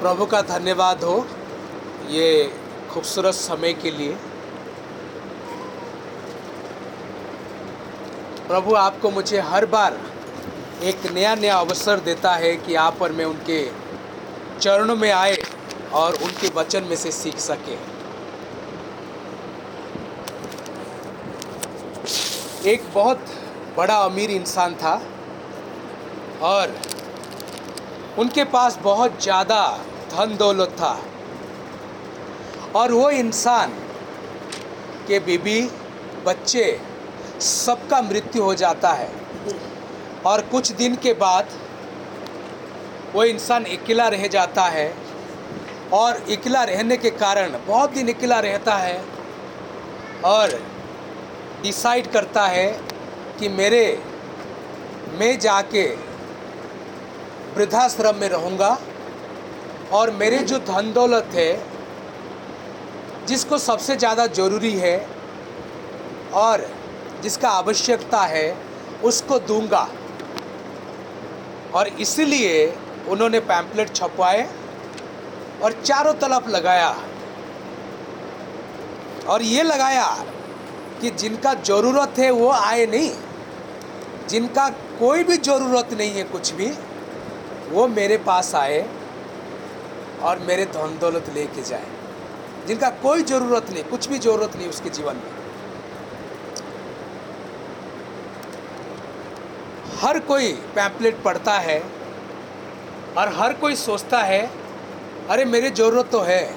प्रभु का धन्यवाद हो ये खूबसूरत समय के लिए। प्रभु आपको मुझे हर बार एक नया नया अवसर देता है कि आप पर मैं उनके चरणों में आए और उनके वचन में से सीख सके। एक बहुत बड़ा अमीर इंसान था और उनके पास बहुत ज़्यादा धन दौलत था। और वो इंसान के बीबी बच्चे सबका मृत्यु हो जाता है। और कुछ दिन के बाद वो इंसान अकेला रह जाता है। और अकेला रहने के कारण बहुत दिन अकेला रहता है और डिसाइड करता है कि मेरे, मैं जाके वृद्धाश्रम में रहूँगा और मेरे जो धन दौलत है, जिसको सबसे ज़्यादा ज़रूरी है और जिसका आवश्यकता है, उसको दूँगा। और इसलिए उन्होंने पैम्पलेट छपवाए और चारों तरफ़ लगाया। और ये लगाया कि जिनका ज़रूरत है वो आए नहीं, जिनका कोई भी ज़रूरत नहीं है कुछ भी वो मेरे पास आए और मेरे धन दौलत लेके जाए, जिनका कोई ज़रूरत नहीं, कुछ भी ज़रूरत नहीं उसके जीवन में। हर कोई पैम्पलेट पढ़ता है और हर कोई सोचता है, अरे, मेरी ज़रूरत तो है,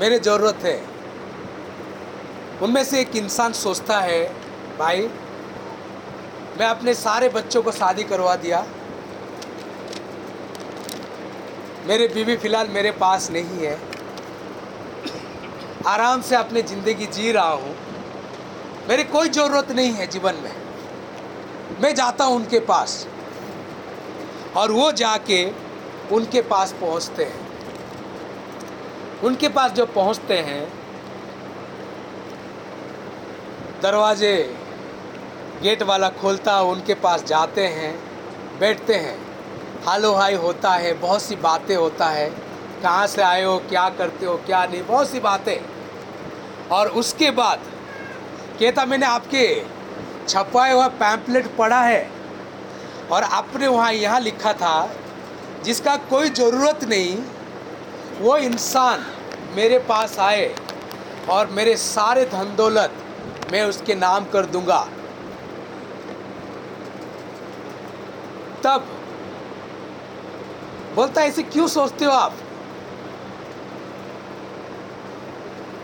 मेरे ज़रूरत है। उनमें से एक इंसान सोचता है, भाई, मैं अपने सारे बच्चों को शादी करवा दिया मेरे बीवी फ़िलहाल मेरे पास नहीं है। आराम से अपनी ज़िंदगी जी रहा हूँ। मेरी कोई ज़रूरत नहीं है जीवन में। मैं जाता हूँ उनके पास। और वो जाके उनके पास पहुँचते हैं। उनके पास जब पहुँचते हैं, दरवाजे गेट वाला खोलता, उनके पास जाते हैं, बैठते हैं। हालो हाई होता है, बहुत सी बातें होता है। कहाँ से आए हो, क्या करते हो, क्या नहीं, बहुत सी बातें। और उसके बाद कहता मैंने आपके छपवाए हुआ पैम्पलेट पढ़ा है, और आपने वहाँ यहाँ लिखा था, जिसका कोई ज़रूरत नहीं, वो इंसान मेरे पास आए, और मेरे सारे धन दौलत मैं उसके नाम कर दूँगा। तब बोलता ऐसे क्यों सोचते हो आप?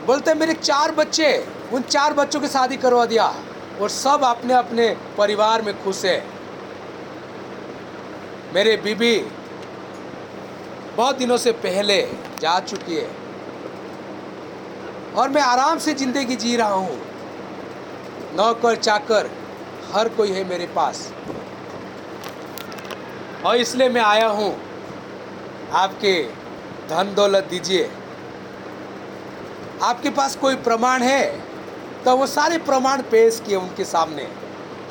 बोलते मेरे चार बच्चे, उन चार बच्चों की शादी करवा दिया और सब अपने अपने परिवार में खुश है। मेरे बीबी बहुत दिनों से पहले जा चुकी है और मैं आराम से ज़िंदगी जी रहा हूँ। नौकर चाकर हर कोई है मेरे पास। और इसलिए मैं आया हूँ आपके धन दौलत दीजिए। आपके पास कोई प्रमाण है? तो वो सारे प्रमाण पेश किए उनके सामने।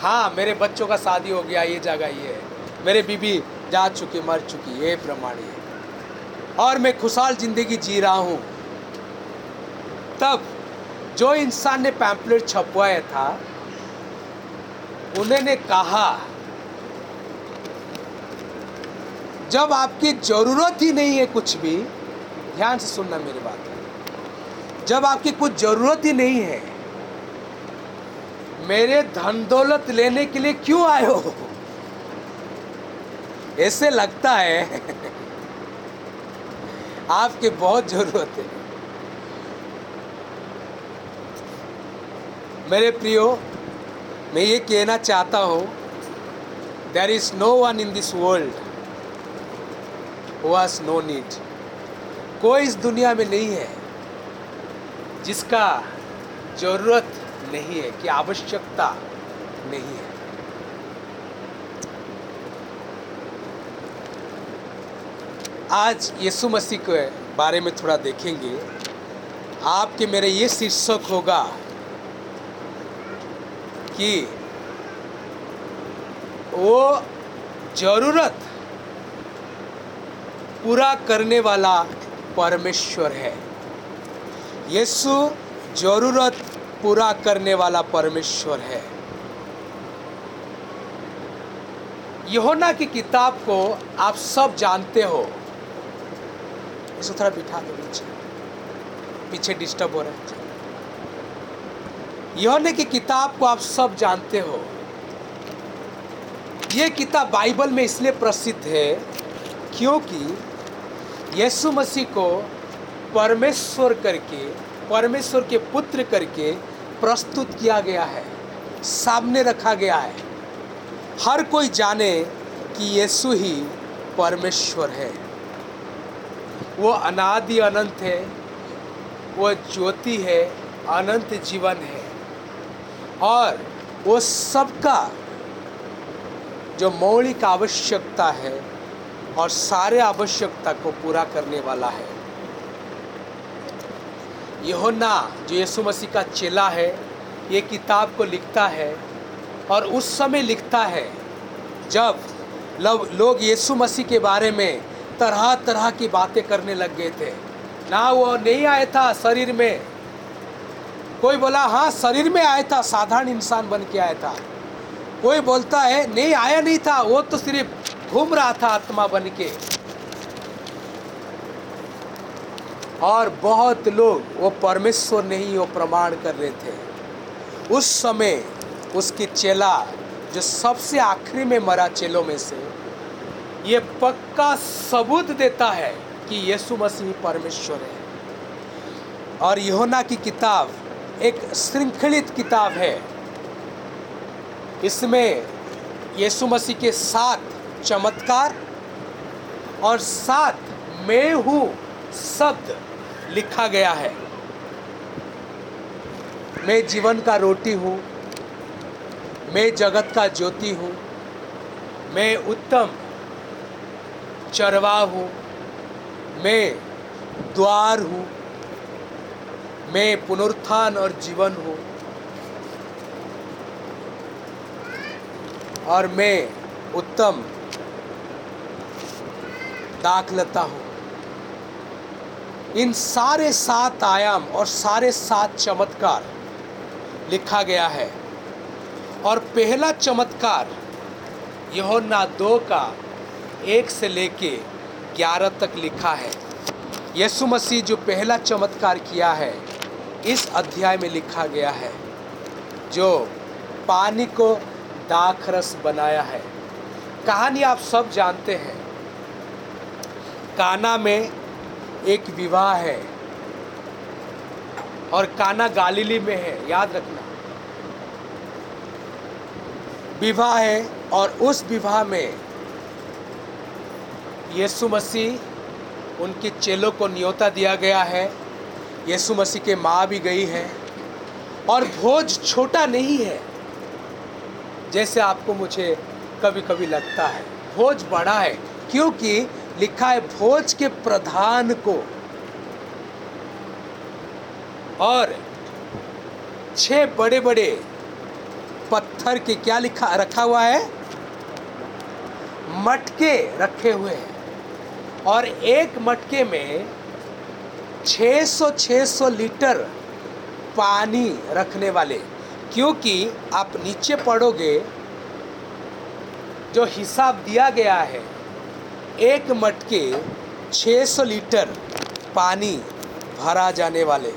हाँ मेरे बच्चों का शादी हो गया, ये जगह ये है। मेरे बीबी जा चुकी, मर चुकी, ये प्रमाण ये। और मैं खुशहाल ज़िंदगी जी रहा हूँ। तब जो इंसान ने पैम्पलेट छपवाया था उन्होंने कहा जब आपकी ज़रूरत ही नहीं है कुछ भी, ध्यान से सुनना मेरी बात। जब आपकी कुछ ज़रूरत ही नहीं है, मेरे धन दौलत लेने के लिए क्यों आए हो? ऐसे लगता है आपकी बहुत ज़रूरत है। मेरे प्रियो, मैं ये कहना चाहता हूँ there is no one in this world was no need कोई इस दुनिया में नहीं है जिसका ज़रूरत नहीं है, कि आवश्यकता नहीं है। आज यीशु मसीह के बारे में थोड़ा देखेंगे। आपके मेरे ये शीर्षक होगा कि वो ज़रूरत पूरा करने वाला परमेश्वर है। यीशु ज़रूरत पूरा करने वाला परमेश्वर है। यहोना की किताब को आप सब जानते हो। इसको थोड़ा बिठा दो पीछे पीछे डिस्टर्ब हो रहा है। यहोने की किताब को आप सब जानते हो। ये किताब बाइबल में इसलिए प्रसिद्ध है क्योंकि यीशु मसीह को परमेश्वर करके, परमेश्वर के पुत्र करके प्रस्तुत किया गया है, सामने रखा गया है। हर कोई जाने कि यीशु ही परमेश्वर है। वो अनादि अनंत है, वो ज्योति है, अनंत जीवन है। और वो सबका जो मौलिक आवश्यकता है और सारे आवश्यकता को पूरा करने वाला है। यहोन्ना जो यीशु मसीह का चेला है, ये किताब को लिखता है और उस समय लिखता है जब लोग यीशु मसीह के बारे में तरह तरह की बातें करने लग गए थे। ना वो नहीं आया था शरीर में। कोई बोला हाँ शरीर में आया था, साधारण इंसान बन के आया था। कोई बोलता है, नहीं, आया नहीं था, वो तो सिर्फ़ घूम रहा था आत्मा बन के। और बहुत लोग, वो परमेश्वर नहीं वो प्रमाण कर रहे थे। उस समय उसकी चेला, जो सबसे आखिरी में मरा चेलों में से, ये पक्का सबूत देता है कि यीशु मसीह परमेश्वर है। और यहोना की किताब एक श्रृंखलित किताब है। इसमें यीशु मसीह के सात चमत्कार और साथ मैं हूँ शब्द लिखा गया है। मैं जीवन का रोटी हूँ, मैं जगत का ज्योति हूँ, मैं उत्तम चरवा हूँ, मैं द्वार हूँ, मैं पुनरुत्थान और जीवन हूँ, और मैं उत्तम दाखलता हूँ। इन सारे सात आयाम और सारे सात चमत्कार लिखा गया है। और पहला चमत्कार यहोन्ना दो का एक से लेके ग्यारह तक लिखा है। यीशु मसीह जो पहला चमत्कार किया है, इस अध्याय में लिखा गया है, जो पानी को दाखरस बनाया है। कहानी आप सब जानते हैं। काना में एक विवाह है और काना गालीली में है, याद रखना। विवाह है और उस विवाह में यीशु मसीह उनके चेलों को न्योता दिया गया है। यीशु मसीह के माँ भी गई है और भोज छोटा नहीं है, जैसे आपको मुझे कभी कभी लगता है। भोज बड़ा है, क्योंकि लिखा है, भोज के प्रधान को और छह बड़े बड़े पत्थर के क्या लिखा, रखा हुआ है? मटके रखे हुए हैं। और एक मटके में 600-600 लीटर पानी रखने वाले, क्योंकि आप नीचे पढ़ोगे, जो हिसाब दिया गया है एक मटके 600 लीटर पानी भरा जाने वाले।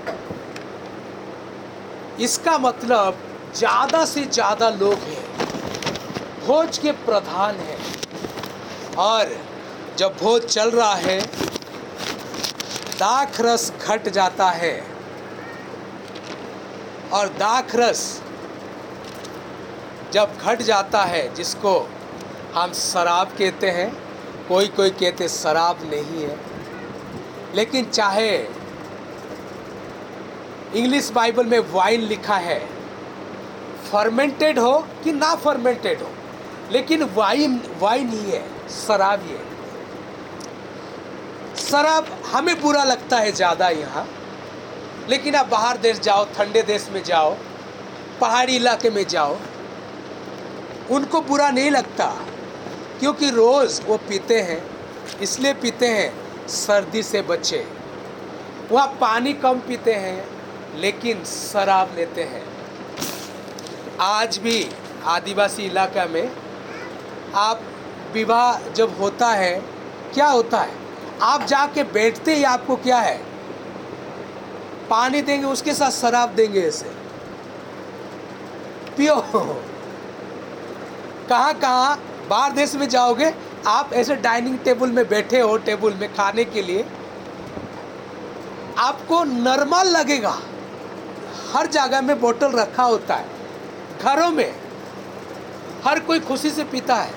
इसका मतलब ज़्यादा से ज़्यादा लोग हैं, भोज के प्रधान हैं। और जब भोज चल रहा है, दाख रस घट जाता है। और दाख रस जब घट जाता है, जिसको हम शराब कहते हैं कोई कोई कहते शराब नहीं है। लेकिन चाहे इंग्लिश बाइबल में वाइन लिखा है, फर्मेंटेड हो कि ना फर्मेंटेड हो, लेकिन वाइन वाइन ही है, शराब ही है। शराब हमें बुरा लगता है ज़्यादा यहाँ, लेकिन आप बाहर देश जाओ, ठंडे देश में जाओ, पहाड़ी इलाके में जाओ, उनको बुरा नहीं लगता। क्योंकि रोज़ वो पीते हैं, इसलिए पीते हैं, सर्दी से बचे। वह पानी कम पीते हैं, लेकिन शराब लेते हैं। आज भी आदिवासी इलाका में आप विवाह जब होता है, क्या होता है? आप जाके बैठते ही आपको क्या है? पानी देंगे, उसके साथ शराब देंगे ऐसे। पियो। कहाँ कहाँ बाहर देश में जाओगे, आप ऐसे डाइनिंग टेबल में बैठे हो टेबल में खाने के लिए, आपको नॉर्मल लगेगा। हर जगह में बोतल रखा होता है। घरों में हर कोई खुशी से पीता है।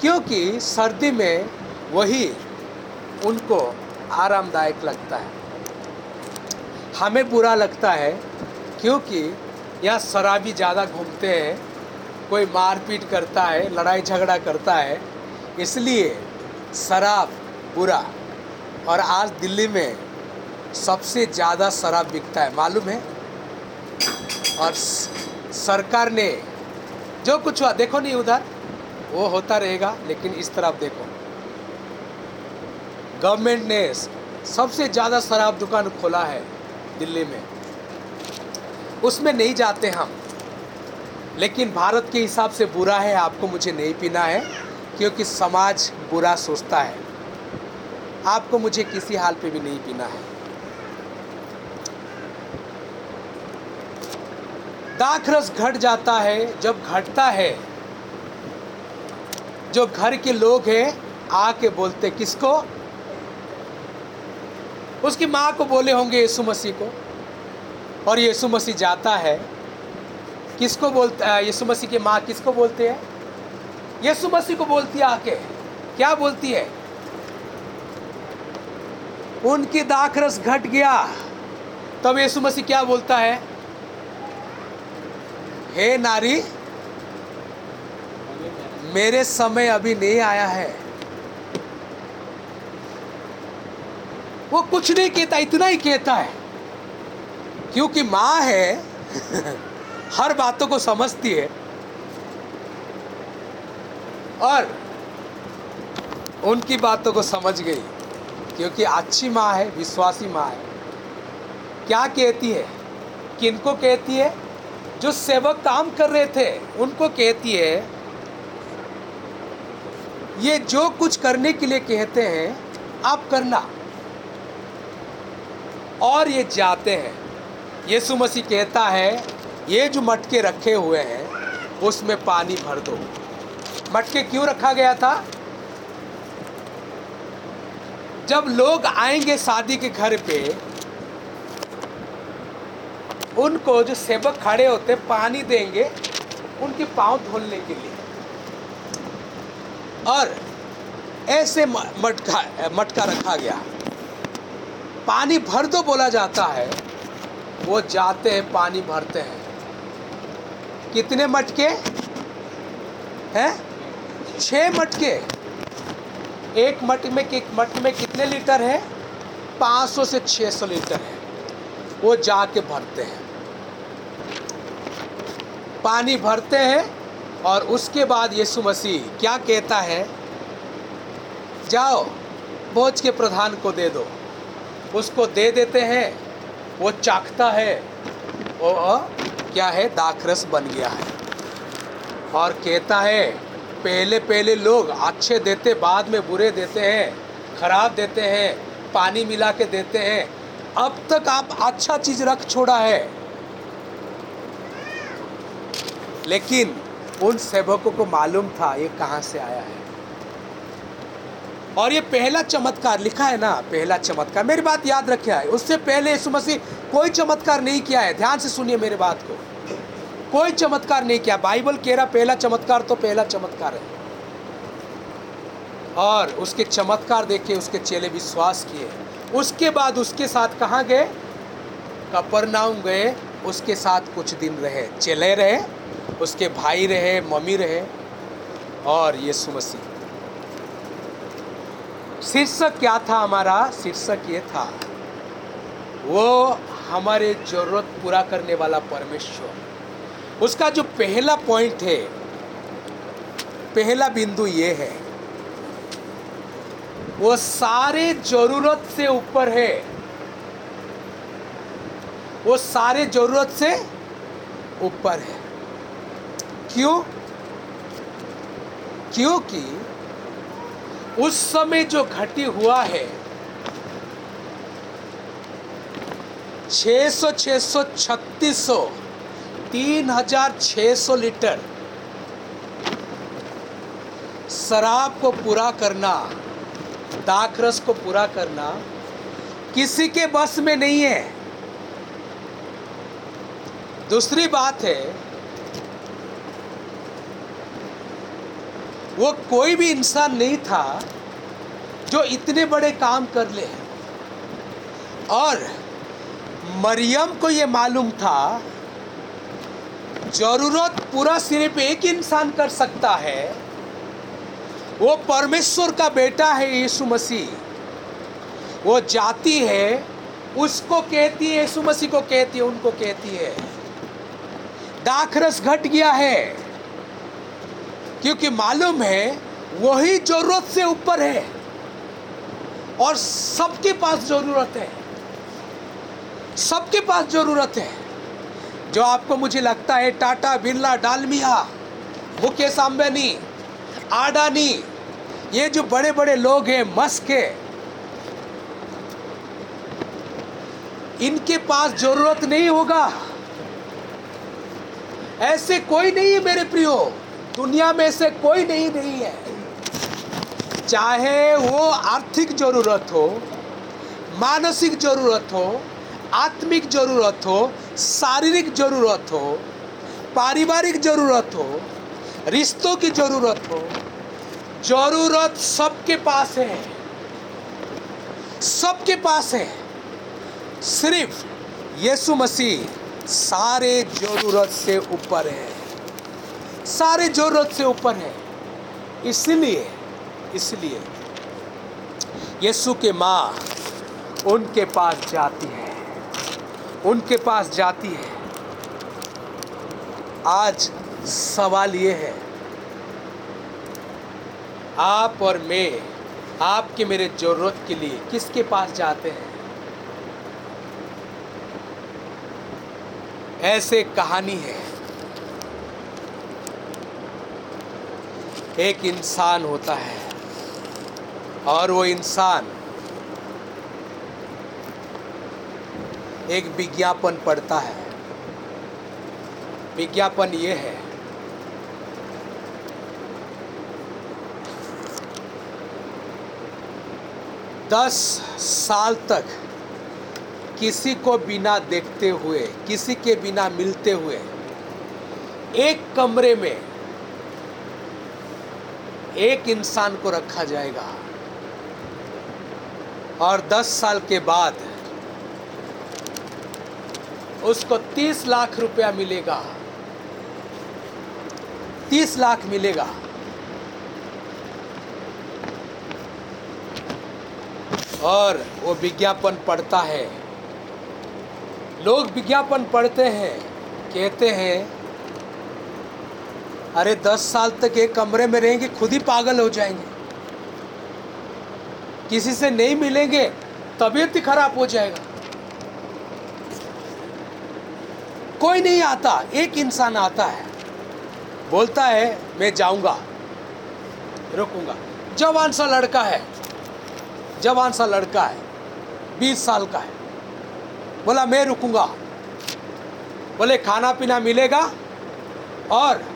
क्योंकि सर्दी में वही उनको आरामदायक लगता है। हमें बुरा लगता है क्योंकि यहाँ शराबी ज़्यादा घूमते हैं। कोई मारपीट करता है, लड़ाई झगड़ा करता है, इसलिए शराब बुरा। और आज दिल्ली में सबसे ज़्यादा शराब बिकता है, मालूम है? और सरकार ने जो कुछ हुआ, देखो नहीं उधर, वो होता रहेगा, लेकिन इस तरफ़ देखो। गवर्नमेंट ने सबसे ज़्यादा शराब दुकान खोला है दिल्ली में। उसमें नहीं जाते हम। लेकिन भारत के हिसाब से बुरा है, आपको मुझे नहीं पीना है, क्योंकि समाज बुरा सोचता है। आपको मुझे किसी हाल पे भी नहीं पीना है। दाख रस घट जाता है, जब घटता है, जो घर के लोग हैं, आके बोलते, किसको? उसकी माँ को बोले होंगे यीशु मसीह को। और यीशु मसीह जाता है किसको बोलता यीशु मसीह की माँ किसको बोलते हैं? यीशु मसीह को बोलती है आके। क्या बोलती है? उनकी दाखरस घट गया। तब यीशु मसीह क्या बोलता है? हे नारी, मेरे समय अभी नहीं आया है। वो कुछ नहीं कहता, इतना ही कहता है। क्योंकि माँ है हर बातों को समझती है। और उनकी बातों को समझ गई, क्योंकि अच्छी माँ है, विश्वासी माँ है। क्या कहती है? किनको कहती है? जो सेवक काम कर रहे थे, उनको कहती है, ये जो कुछ करने के लिए कहते हैं, आप करना। और ये जाते हैं। यीशु मसीह कहता है ये जो मटके रखे हुए हैं, उसमें पानी भर दो। मटके क्यों रखा गया था? जब लोग आएँगे शादी के घर पे, उनको जो सेवक खड़े होते पानी देंगे उनके पाँव धोने के लिए। और ऐसे मटका मटका रखा गया। पानी भर दो बोला जाता है, वो जाते हैं, पानी भरते हैं। कितने मटके? हैं? छः मटके। एक मट में मट में कितने लीटर है? 500 से 600 लीटर है। वो जाके भरते हैं। पानी भरते हैं और उसके बाद यीशु मसीह क्या कहता है? जाओ भोज के प्रधान को दे दो। उसको दे देते हैं। वो चाखता है। वो क्या है? दाखरस बन गया है। और कहता है, पहले पहले लोग अच्छे देते, बाद में बुरे देते हैं, खराब देते हैं, पानी मिला के देते हैं। अब तक आप अच्छा चीज़ रख छोड़ा है। लेकिन उन सेवकों को मालूम था ये कहाँ से आया है। और ये पहला चमत्कार लिखा है ना, पहला चमत्कार। मेरी बात याद रखे है उससे पहले यीशु मसीह कोई चमत्कार नहीं किया है। ध्यान से सुनिए मेरी बात को। कोई चमत्कार नहीं किया। बाइबल कह रहा, पहला चमत्कार तो पहला चमत्कार है। और उसके चमत्कार देखे उसके चेले विश्वास किए। उसके बाद उसके साथ कहाँ गए? कपरनाउम गए। उसके साथ कुछ दिन रहे। चले रहे, उसके भाई रहे, मम्मी रहे, और यीशु मसीह। शीर्षक क्या था हमारा? शीर्षक ये था, वो हमारे ज़रूरत पूरा करने वाला परमेश्वर। उसका जो पहला पॉइंट है, पहला बिंदु ये है, वो सारे ज़रूरत से ऊपर है। वो सारे ज़रूरत से ऊपर है। क्यों? क्योंकि उस समय जो घटी हुआ है 600 600 3600 3600 लीटर शराब को पूरा करना दाखरस को पूरा करना किसी के बस में नहीं है। दूसरी बात है वो कोई भी इंसान नहीं था जो इतने बड़े काम कर ले। और मरियम को ये मालूम था, ज़रूरत पूरा सिर्फ़ एक इंसान कर सकता है। वो परमेश्वर का बेटा है यीशु मसीह। वो जाती है, उसको कहती है, यीशु मसीह को कहती है, उनको कहती है। दाखरस घट गया है। क्योंकि मालूम है वही ज़रूरत से ऊपर है और सबके पास ज़रूरत है। सबके पास ज़रूरत है। जो आपको मुझे लगता है टाटा, बिरला, डालमिया, मुकेश अंबानी आडानी ये जो बड़े बड़े लोग हैं, मस्क है, इनके पास ज़रूरत नहीं होगा। ऐसे कोई नहीं है मेरे प्रियो। दुनिया में से कोई नहीं नहीं है। चाहे वो आर्थिक ज़रूरत हो, मानसिक ज़रूरत हो, आत्मिक ज़रूरत हो, शारीरिक ज़रूरत हो, पारिवारिक ज़रूरत हो, रिश्तों की ज़रूरत हो, ज़रूरत सबके पास है। सबके पास है। सिर्फ़ यीशु मसीह सारे ज़रूरत से ऊपर है। सारे ज़रूरत से ऊपर है। इसलिए इसलिए यीशु के माँ उनके पास जाती है। उनके पास जाती है। आज सवाल ये है, आप और मैं, आपके मेरे ज़रूरत के लिए किसके पास जाते हैं? ऐसे कहानी है। एक इंसान होता है और वो इंसान एक विज्ञापन पढ़ता है। विज्ञापन ये है दस साल तक किसी को बिना देखते हुए, किसी के बिना मिलते हुए, एक कमरे में एक इंसान को रखा जाएगा। और दस साल के बाद उसको तीस लाख रुपया मिलेगा। तीस लाख मिलेगा। और वो विज्ञापन पढ़ता है। लोग विज्ञापन पढ़ते हैं, कहते हैं अरे दस साल तक एक कमरे में रहेंगे, खुद ही पागल हो जाएँगे। किसी से नहीं मिलेंगे, तबीयत ही खराब हो जाएगा। कोई नहीं आता, एक इंसान आता है। बोलता है, मैं जाऊँगा। रुकूँगा। जवान सा लड़का है। जवान सा लड़का है। बीस साल का है। बोला, मैं रुकूँगा। बोले खाना पीना मिलेगा और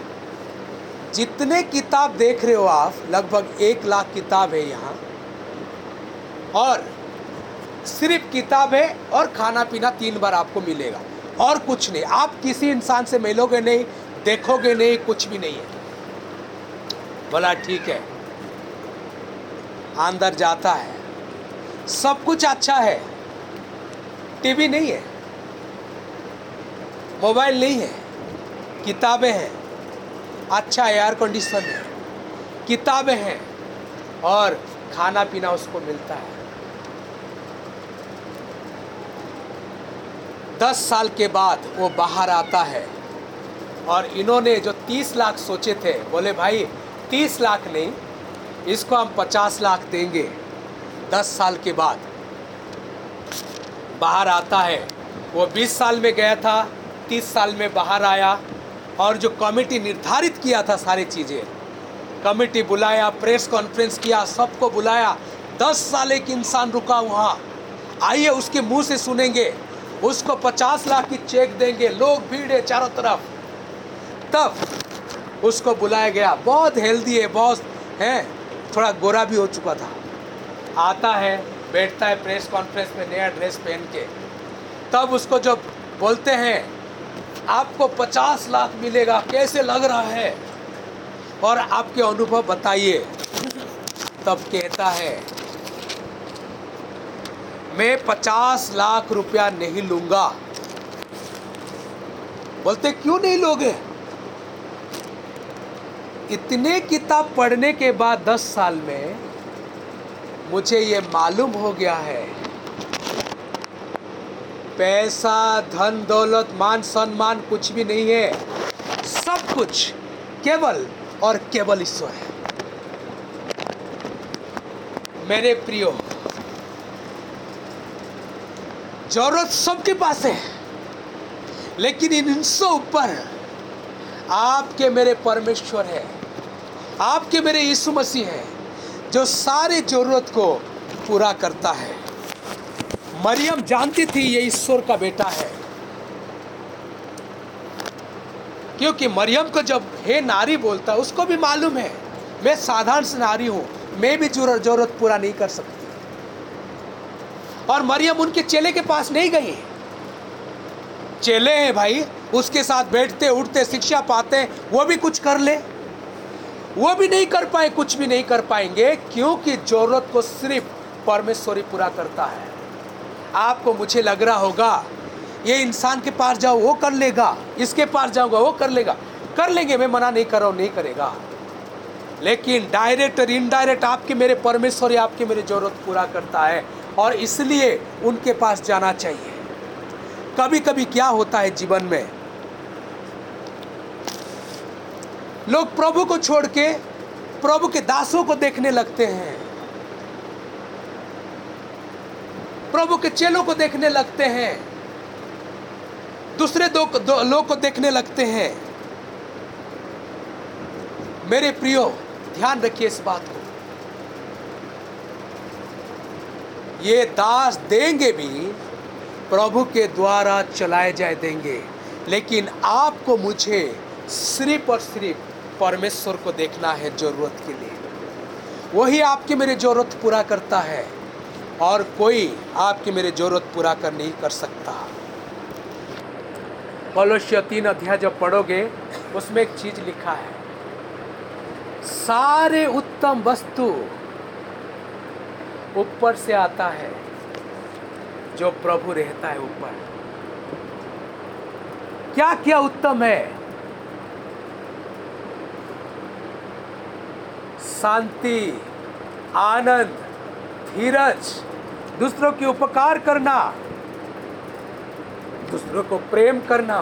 जितने किताब देख रहे हो आप, लगभग एक लाख किताब है यहाँ। और सिर्फ़ किताब है और खाना पीना तीन बार आपको मिलेगा। और कुछ नहीं, आप किसी इंसान से मिलोगे नहीं, देखोगे नहीं, कुछ भी नहीं है। बोला ठीक है। अंदर जाता है। सब कुछ अच्छा है। टीवी नहीं है। मोबाइल नहीं है। किताबें हैं। अच्छा एयर कंडीशन है, किताबें हैं और खाना पीना उसको मिलता है। दस साल के बाद वो बाहर आता है और इन्होंने जो तीस लाख सोचे थे, बोले, भाई, तीस लाख नहीं, इसको हम पचास लाख देंगे। दस साल के बाद बाहर आता है। वो बीस साल में गया था, तीस साल में बाहर आया। और जो कमेटी निर्धारित किया था सारी चीज़ें, कमेटी बुलाया, प्रेस कॉन्फ्रेंस किया, सबको बुलाया। दस साल एक इंसान रुका वहाँ। आइए उसके मुँह से सुनेंगे। उसको पचास लाख की चेक देंगे। लोग भीड़ है चारों तरफ़। तब उसको बुलाया गया। बहुत हेल्दी है, बहुत, है। थोड़ा गोरा भी हो चुका था। आता है, बैठता है प्रेस कॉन्फ्रेंस में नया ड्रेस पहन के। तब उसको जब बोलते हैं आपको पचास लाख मिलेगा। कैसे लग रहा है? और आपके अनुभव बताइए। तब कहता है, मैं पचास लाख रुपया नहीं लूँगा। बोलते, क्यों नहीं लोगे? इतने किताब पढ़ने के बाद दस साल में मुझे ये मालूम हो गया है पैसा, धन, दौलत, मान, सम्मान कुछ भी नहीं है। सब कुछ केवल और केवल ईश्वर है। मेरे प्रियो, ज़रूरत सबके पास है, लेकिन इन इनसे ऊपर आपके मेरे परमेश्वर है, आपके मेरे यीशु मसीह है, जो सारे ज़रूरत को पूरा करता है। मरियम जानती थी ये ईश्वर का बेटा है। क्योंकि मरियम को जब हे नारी बोलता है उसको भी मालूम है, मैं साधारण से नारी हूँ, मैं भी ज़रूरत पूरा नहीं कर सकती। और मरियम उनके चेले के पास नहीं गई। चेले हैं भाई, उसके साथ बैठते, उठते, शिक्षा पाते, वो भी कुछ कर ले। वो भी नहीं कर पाए, कुछ भी नहीं कर पाएँगे, क्योंकि ज़रूरत को सिर्फ़ परमेश्वरी पूरा करता है। आपको मुझे लग रहा होगा, ये इंसान के पास जाओ, वो कर लेगा, इसके पास जाऊँगा, वो कर लेगा। कर लेंगे, मैं मना नहीं कर रहा हूँ, नहीं करेगा। लेकिन डायरेक्ट और इनडायरेक्ट आपके मेरे परमेश्वर या आपके मेरे ज़रूरत पूरा करता है, और इसलिए उनके पास जाना चाहिए। कभी कभी क्या होता है जीवन में? लोग प्रभु को छोड़ के, प्रभु के दासों को देखने लगते हैं। प्रभु के चेलों को देखने लगते हैं। दूसरे दो, दो लोग को देखने लगते हैं। मेरे प्रियो ध्यान रखिए इस बात को। ये दास देंगे भी प्रभु के द्वारा चलाए जाए देंगे। लेकिन आपको मुझे सिर्फ़ और सिर्फ़ परमेश्वर को देखना है ज़रूरत के लिए। वही आपकी मेरी ज़रूरत पूरा करता है। और कोई आपकी मेरी ज़रूरत पूरा कर नहीं कर सकता। कौलस्य तीन अध्याय जब पढ़ोगे, उसमें एक चीज़ लिखा है। सारे उत्तम वस्तु ऊपर से आता है, जो प्रभु रहता है ऊपर। क्या क्या उत्तम है? शांति, आनंद धीरज, दूसरों की उपकार करना, दूसरों को प्रेम करना,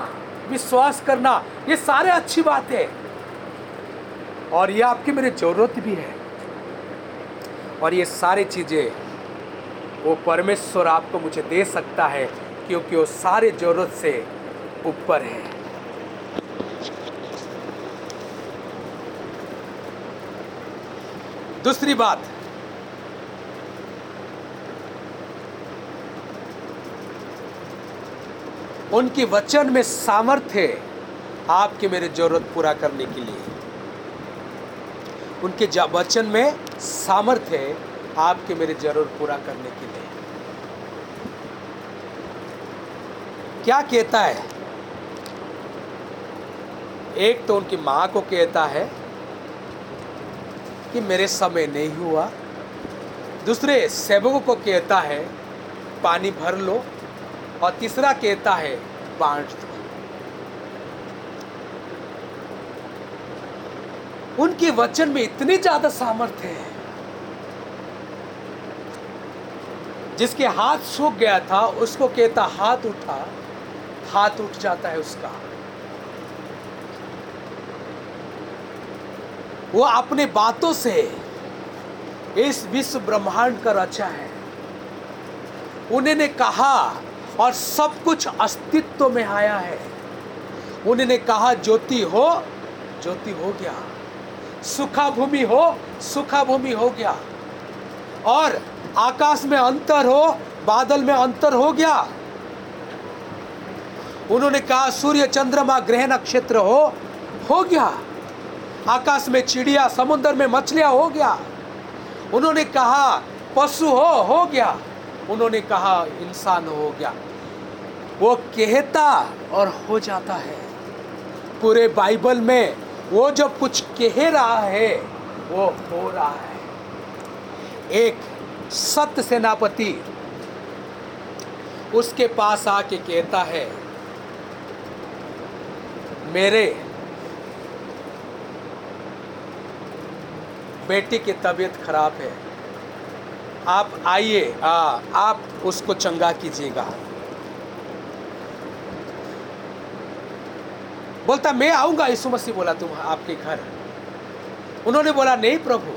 विश्वास करना, ये सारे अच्छी बात और ये आपकी मेरी ज़रूरत भी है। और ये सारी चीज़ें, वो परमेश्वर आपको मुझे दे सकता है, क्योंकि वो सारे ज़रूरत से ऊपर है। दूसरी बात उनकी वचन में सामर्थ्य है आपके मेरे ज़रूरत पूरा करने के लिए। उनके वचन में सामर्थ्य है आपके मेरे ज़रूरत पूरा करने के लिए। क्या कहता है? एक तो उनकी माँ को कहता है कि मेरे समय नहीं हुआ। दूसरे सेवकों को कहता है, पानी भर लो। और तीसरा कहता है बांट उनके वचन में इतनी ज़्यादा सामर्थ्य है। जिसके हाथ सूख गया था, उसको कहता, हाथ उठा। हाथ उठ जाता है उसका। वो अपने बातों से इस विश्व ब्रह्मांड का रचा है। उन्होंने कहा और सब कुछ अस्तित्व में आया है। उन्होंने कहा, ज्योति हो ज्योति हो गया। सुखा भूमि हो सुखा भूमि हो गया। और आकाश में अंतर हो, बादल में अंतर हो गया। उन्होंने कहा, सूर्य चंद्रमा ग्रह नक्षत्र हो हो गया। आकाश में चिड़िया, समुद्र में मछलियाँ हो गया। उन्होंने कहा, पशु हो हो गया। उन्होंने कहा, इंसान हो गया। वो कहता और हो जाता है। पूरे बाइबल में वो जो कुछ कह रहा है, वो हो रहा है। एक सत्य सेनापति उसके पास आके कहता है, मेरे बेटी की तबीयत खराब है। आप आइए आप उसको चंगा कीजिएगा। बोलता, मैं आऊँगा, यीशु मसीह बोला, तुम आपके घर उन्होंने बोला, नहीं प्रभु,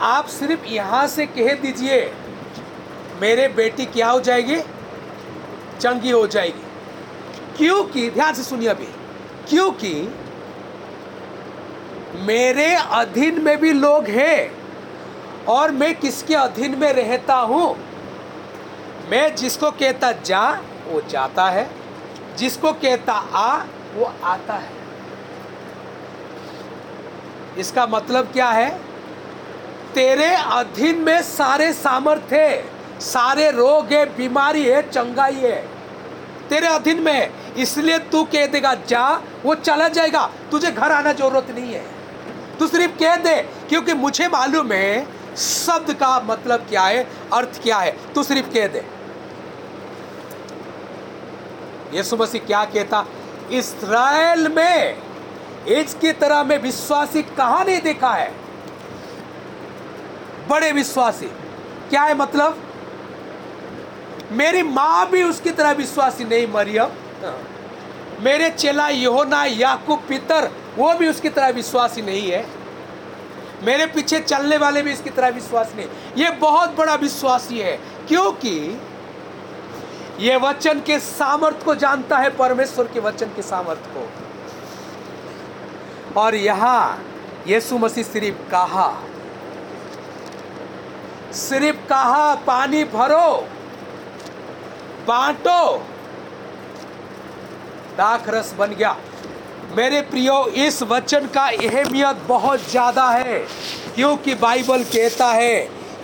आप सिर्फ़ यहाँ से कह दीजिए, मेरे बेटी क्या हो जाएगी? चंगी हो जाएगी। क्योंकि, ध्यान से सुनिए अभी, क्योंकि मेरे अधीन में भी लोग हैं और मैं किसके अधीन में रहता हूँ? मैं जिसको कहता जा, वो जाता है। जिसको कहता आ, वो आता है। इसका मतलब क्या है? तेरे अधीन में सारे सामर्थ्य है, सारे रोग है, बीमारी है, चंगाई है। तेरे अधीन में इसलिए तू कह देगा, जा, वो चला जाएगा, तुझे घर आना ज़रूरत नहीं है। तू सिर्फ़ कह दे, क्योंकि मुझे मालूम है, शब्द का मतलब क्या है, अर्थ क्या है, तू सिर्फ़ कह दे। यीशु मसीह क्या कहता इसराइल में, इसकी तरह में विश्वासी कहा नहीं देखा है। बड़े विश्वासी। क्या है मतलब? मेरी माँ भी उसकी तरह विश्वासी नहीं, मरियम। मेरे चेला यहोना, याकूब, पितर, वो भी उसकी तरह विश्वासी नहीं है। मेरे पीछे चलने वाले भी इसकी तरह विश्वास नहीं। ये बहुत बड़ा विश्वासी है। क्योंकि ये वचन के सामर्थ को जानता है परमेश्वर के वचन के सामर्थ को। और यहाँ यीशु मसीह सिर्फ़ कहा सिर्फ़ कहा, पानी भरो, बांटो। दाख रस बन गया। मेरे प्रियो, इस वचन का अहमियत बहुत ज़्यादा है, क्योंकि बाइबल कहता है,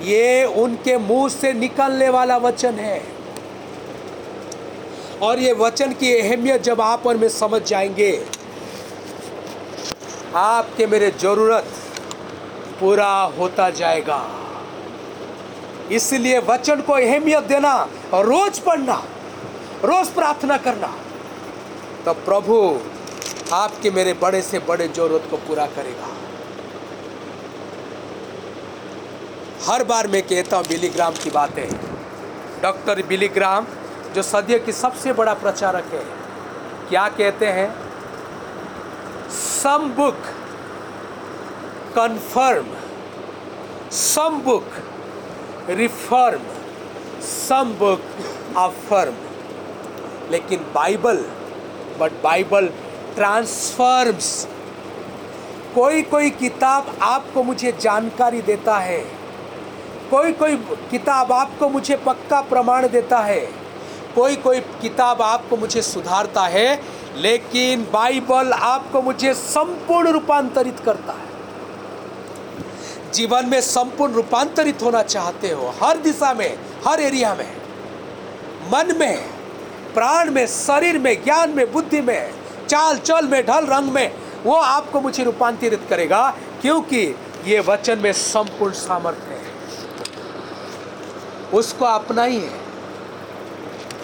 ये उनके मुँह से निकलने वाला वचन है। और ये वचन की अहमियत जब आप और मैं समझ जाएँगे, आपके मेरे ज़रूरत पूरा होता जाएगा। इसलिए वचन को अहमियत देना और रोज पढ़ना, रोज प्रार्थना करना। तो प्रभु आपके मेरे बड़े से बड़े ज़रूरत को पूरा करेगा। हर बार मैं कहता हूँ, बिलीग्राम की बातें। डॉक्टर बिलीग्राम जो सदियों की सबसे बड़ा प्रचारक है, क्या कहते हैं? Some book confirm some book reform some book affirm लेकिन बाइबल बट बाइबल ट्रांसफर्म्स कोई कोई किताब आपको मुझे जानकारी देता है कोई कोई किताब आपको मुझे पक्का प्रमाण देता है कोई कोई किताब आपको मुझे सुधारता है, लेकिन बाइबल आपको मुझे संपूर्ण रूपांतरित करता है। जीवन में संपूर्ण रूपांतरित होना चाहते हो, हर दिशा में, हर एरिया में, मन में, प्राण में, शरीर में, ज्ञान में, बुद्धि में, चाल चल में, ढल रंग में, वो आपको मुझे रूपांतरित करेगा, क्योंकि ये वचन में संपूर्ण सामर्थ्य है। उसको अपना ही है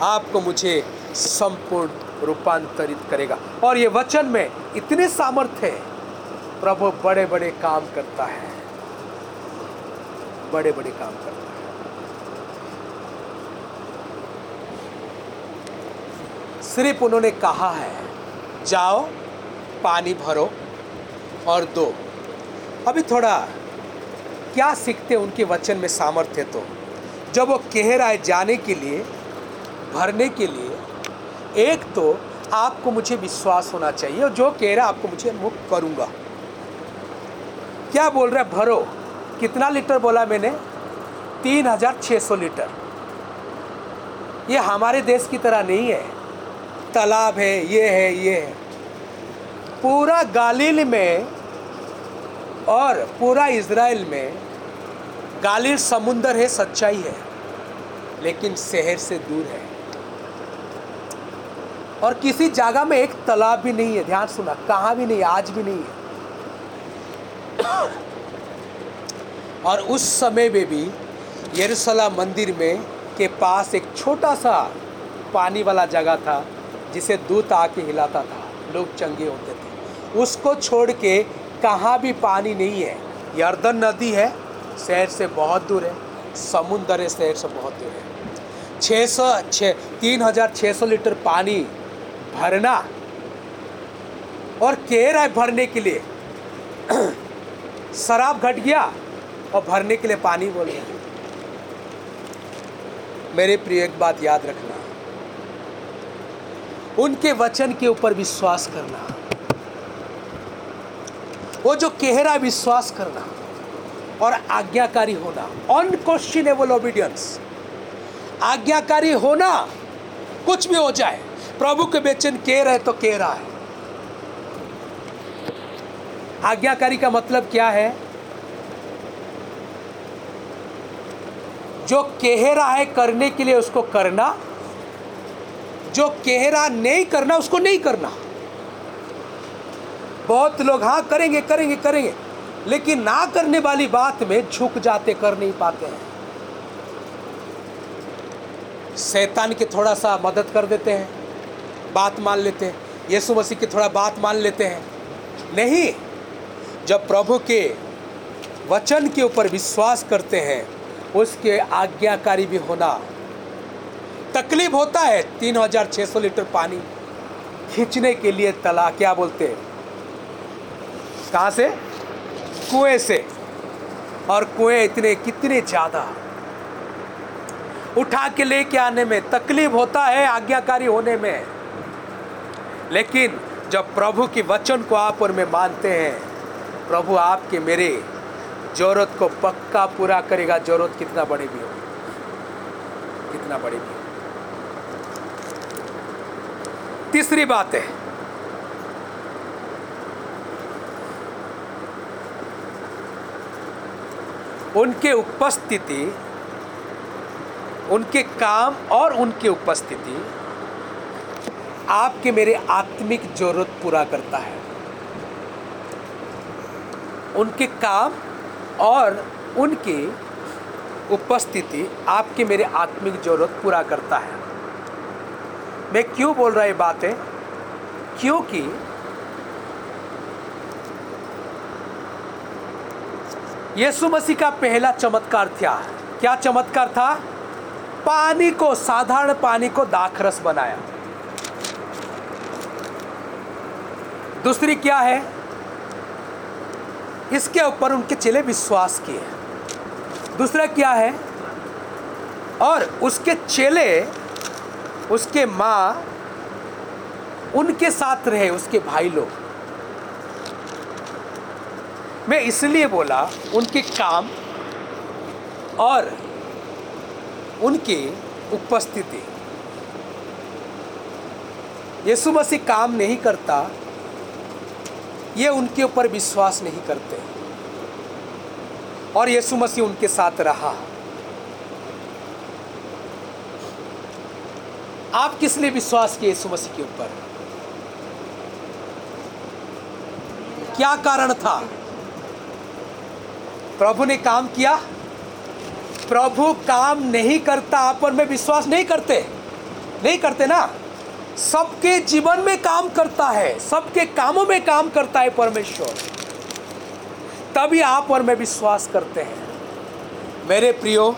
आपको मुझे संपूर्ण रूपांतरित करेगा। और ये वचन में इतने सामर्थ्य है। प्रभु बड़े बड़े काम करता है। बड़े बड़े काम करता है। सिर्फ़ उन्होंने कहा है, जाओ, पानी भरो और दो। अभी थोड़ा, क्या सीखते उनके वचन में सामर्थ्य तो? जब वो कह रहा है जाने के लिए भरने के लिए, एक तो आपको मुझे विश्वास होना चाहिए और जो कह रहा है आपको मुझे मुक्त करूँगा। क्या बोल रहा है? भरो। कितना लीटर बोला मैंने? तीन हज़ार छः सौ लीटर। ये हमारे देश की तरह नहीं है। तालाब है, ये है ये है। पूरा गालिल में और पूरा इज़राइल में गालिल समुंदर है, सच्चाई है, लेकिन शहर से दूर है। और किसी जगह में एक तालाब भी नहीं है, ध्यान सुना, कहाँ भी नहीं आज भी नहीं है। और उस समय में भी यरूशलेम मंदिर में के पास एक छोटा सा पानी वाला जगह था, जिसे दूत आके हिलाता था, लोग चंगे होते थे। उसको छोड़ के कहाँ भी पानी नहीं है, यर्दन नदी है, शहर से बहुत दूर है, समुंदर है, शहर से बहुत दूर है। छः सौ, छः, तीन हज़ार छः सौ लीटर पानी भरना और कह रहा है भरने के लिए। शराब घट गया और भरने के लिए पानी बोल रहे मेरे प्रिय, एक बात याद रखना। उनके वचन के ऊपर विश्वास करना। वो जो कह रहा विश्वास करना और आज्ञाकारी होना। अनक्वेश्चनेबल ओबीडियंस आज्ञाकारी होना कुछ भी हो जाए। प्रभु के बेचन कह रहे तो कह रहा है। आज्ञाकारी का मतलब क्या है? जो कह रहा है करने के लिए उसको करना, जो कह रहा नहीं करना, उसको नहीं करना। बहुत लोग हाँ करेंगे करेंगे करेंगे, लेकिन ना करने वाली बात में झुक जाते, कर नहीं पाते हैं। शैतान के थोड़ा सा मदद कर देते हैं। बात मान लेते हैं। यीशु मसीह की थोड़ा बात मान लेते हैं। नहीं, जब प्रभु के वचन के ऊपर विश्वास करते हैं, उसके आज्ञाकारी भी होना तकलीफ़ होता है। तीन हज़ार छः सौ लीटर पानी खींचने के लिए तला, क्या बोलते हैं? कहाँ से? कुएँ से। और कुएँ इतने, कितने ज़्यादा। उठा के लेके आने में तकलीफ़ होता है आज्ञाकारी होने में। लेकिन जब प्रभु की वचन को आप और में मानते हैं, प्रभु आपके मेरे ज़रूरत को पक्का पूरा करेगा। ज़रूरत कितना बड़ी भी हो, कितना बड़ी भी हो। तीसरी बात है, उनके उपस्थिति, उनके काम और उनकी उपस्थिति आपके मेरे आत्मिक ज़रूरत पूरा करता है। उनके काम और उनकी उपस्थिति आपके मेरे आत्मिक ज़रूरत पूरा करता है। मैं क्यों बोल रहा ये बातें? क्योंकि यीशु मसीह का पहला चमत्कार था। क्या चमत्कार था? पानी को, साधारण पानी को दाखरस बनाया। दूसरी क्या है? इसके ऊपर उनके चेले विश्वास किए दूसरा क्या है? और उसके चेले, उसके माँ, उनके साथ रहे, उसके भाई लोग। मैं इसलिए बोला, उनके काम और उनकी उपस्थिति। यीशु मसीह काम नहीं करता ये उनके ऊपर विश्वास नहीं करते। और यीशु मसीह उनके साथ रहा। आप किस लिए विश्वास किए यीशु मसीह के ऊपर? क्या कारण था? प्रभु ने काम किया? प्रभु काम नहीं करता, आप पर में विश्वास नहीं करते। नहीं करते ना? सबके जीवन में काम करता है, सबके कामों में काम करता है परमेश्वर। तभी आप और मैं विश्वास करते हैं। मेरे प्रियो,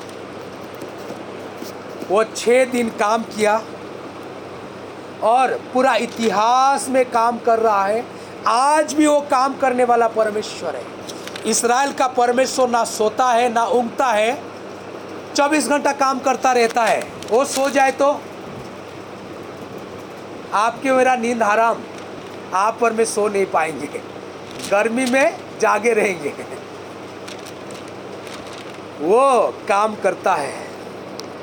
वो छः दिन काम किया और पूरा इतिहास में काम कर रहा है। आज भी वो काम करने वाला परमेश्वर है। इसराइल का परमेश्वर ना सोता है, ना ऊँगता है, चौबीस घंटा काम करता रहता है। वो सो जाए तो आपके मेरा नींद हराम। आप पर मैं सो नहीं पाएँगे। गर्मी में जागे रहेंगे। वो काम करता है।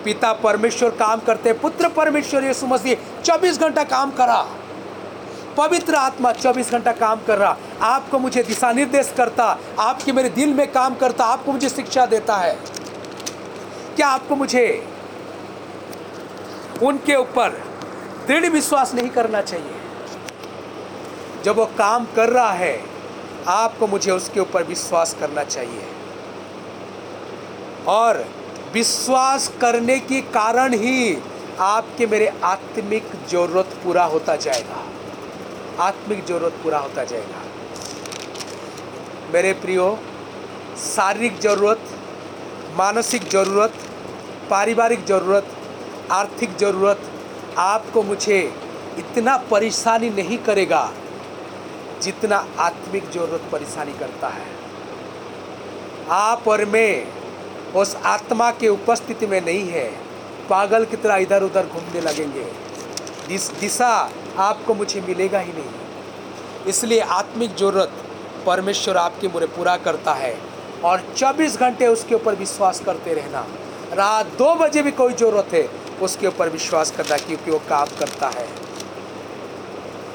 पिता परमेश्वर काम करते पुत्र परमेश्वर यीशु मसीह 24 घंटा काम करा। पवित्र आत्मा 24 घंटा काम कर रहा। आपको मुझे दिशा निर्देश करता। आपके मेरे दिल में काम करता। आपको मुझे शिक्षा देता है। क्या आपको मुझे उनके ऊपर दृढ़ विश्वास नहीं करना चाहिए। जब वो काम कर रहा है, आपको मुझे उसके ऊपर विश्वास करना चाहिए। और विश्वास करने के कारण ही आपके मेरे आत्मिक ज़रूरत पूरा होता जाएगा। आत्मिक ज़रूरत पूरा होता जाएगा। मेरे प्रियो, शारीरिक ज़रूरत, मानसिक ज़रूरत, पारिवारिक ज़रूरत, आर्थिक ज़रूरत आपको मुझे इतना परेशानी नहीं करेगा जितना आत्मिक ज़रूरत परेशानी करता है। आप और मैं उस आत्मा के उपस्थिति में नहीं है। पागल की तरह इधर उधर घूमने लगेंगे। जिस दिशा आपको मुझे मिलेगा ही नहीं। इसलिए आत्मिक ज़रूरत परमेश्वर आपके मुझे पूरा करता है और 24 घंटे उसके ऊपर विश्वास करते रहना। रात दो बजे भी कोई ज़रूरत है उसके ऊपर विश्वास करना क्योंकि वो काम करता है।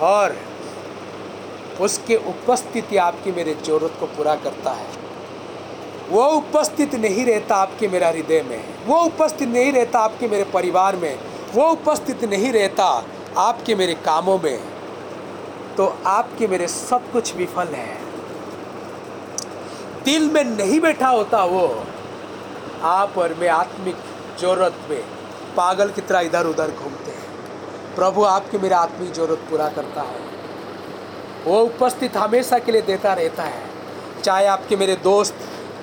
और उसके उपस्थिति आपकी मेरे ज़रूरत को पूरा करता है। वो उपस्थित नहीं रहता आपके मेरा हृदय में। वो उपस्थित नहीं रहता आपके मेरे परिवार में। वो उपस्थित नहीं रहता आपके मेरे कामों में। तो आपके मेरे सब कुछ विफल है। दिल में नहीं बैठा होता वो। आप और मैं आत्मिक ज़रूरत में पागल की तरह इधर उधर घूमते हैं। प्रभु आपके मेरे आत्मिक ज़रूरत पूरा करता है। वो उपस्थित हमेशा के लिए देता रहता है। चाहे आपके मेरे दोस्त,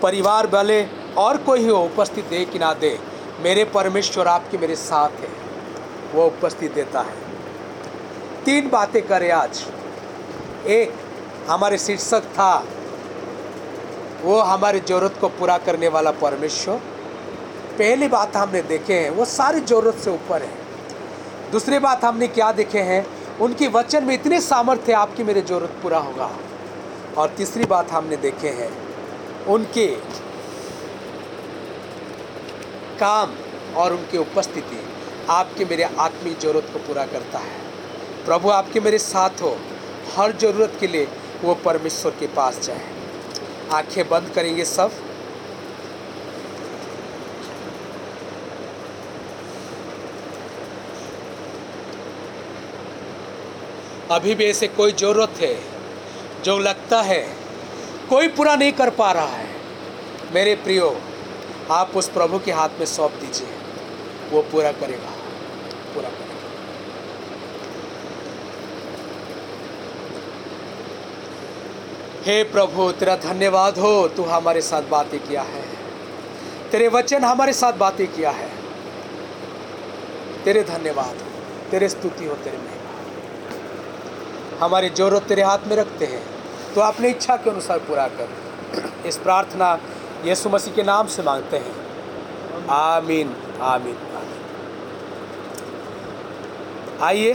परिवार वाले और कोई हो, उपस्थित दे कि ना दे, मेरे परमेश्वर आपके मेरे साथ है। वो उपस्थित देता है। तीन बातें करें आज। एक, हमारे शीर्षक था, वो हमारी ज़रूरत को पूरा करने वाला परमेश्वर। पहली बात हमने देखे हैं, वो सारी ज़रूरत से ऊपर है। दूसरी बात हमने क्या देखे हैं, उनकी वचन में इतने सामर्थ्य आपकी मेरे ज़रूरत पूरा होगा। और तीसरी बात हमने देखे हैं, उनके काम और उनकी उपस्थिति आपके मेरे आत्मिक ज़रूरत को पूरा करता है। प्रभु, आपके मेरे साथ हो, हर ज़रूरत के लिए वो परमेश्वर के पास जाए। आँखें बंद करेंगे सब अभी भी ऐसे कोई ज़रूरत है जो लगता है, कोई पूरा नहीं कर पा रहा है। मेरे प्रियो, आप उस प्रभु के हाथ में सौंप दीजिए। वो पूरा करेगा पूरा करेगा। हे प्रभु, तेरा धन्यवाद हो, तू हमारे साथ बातें किया है। तेरे वचन हमारे साथ बातें किया है। तेरे धन्यवाद हो, तेरे स्तुति हो, तेरे महिमा हमारी ज़रूरत तेरे हाथ में रखते हैं। तो अपनी इच्छा के अनुसार पूरा कर। इस प्रार्थना यीशु मसीह के नाम से मांगते हैं। आमीन आमीन आमीन। आइए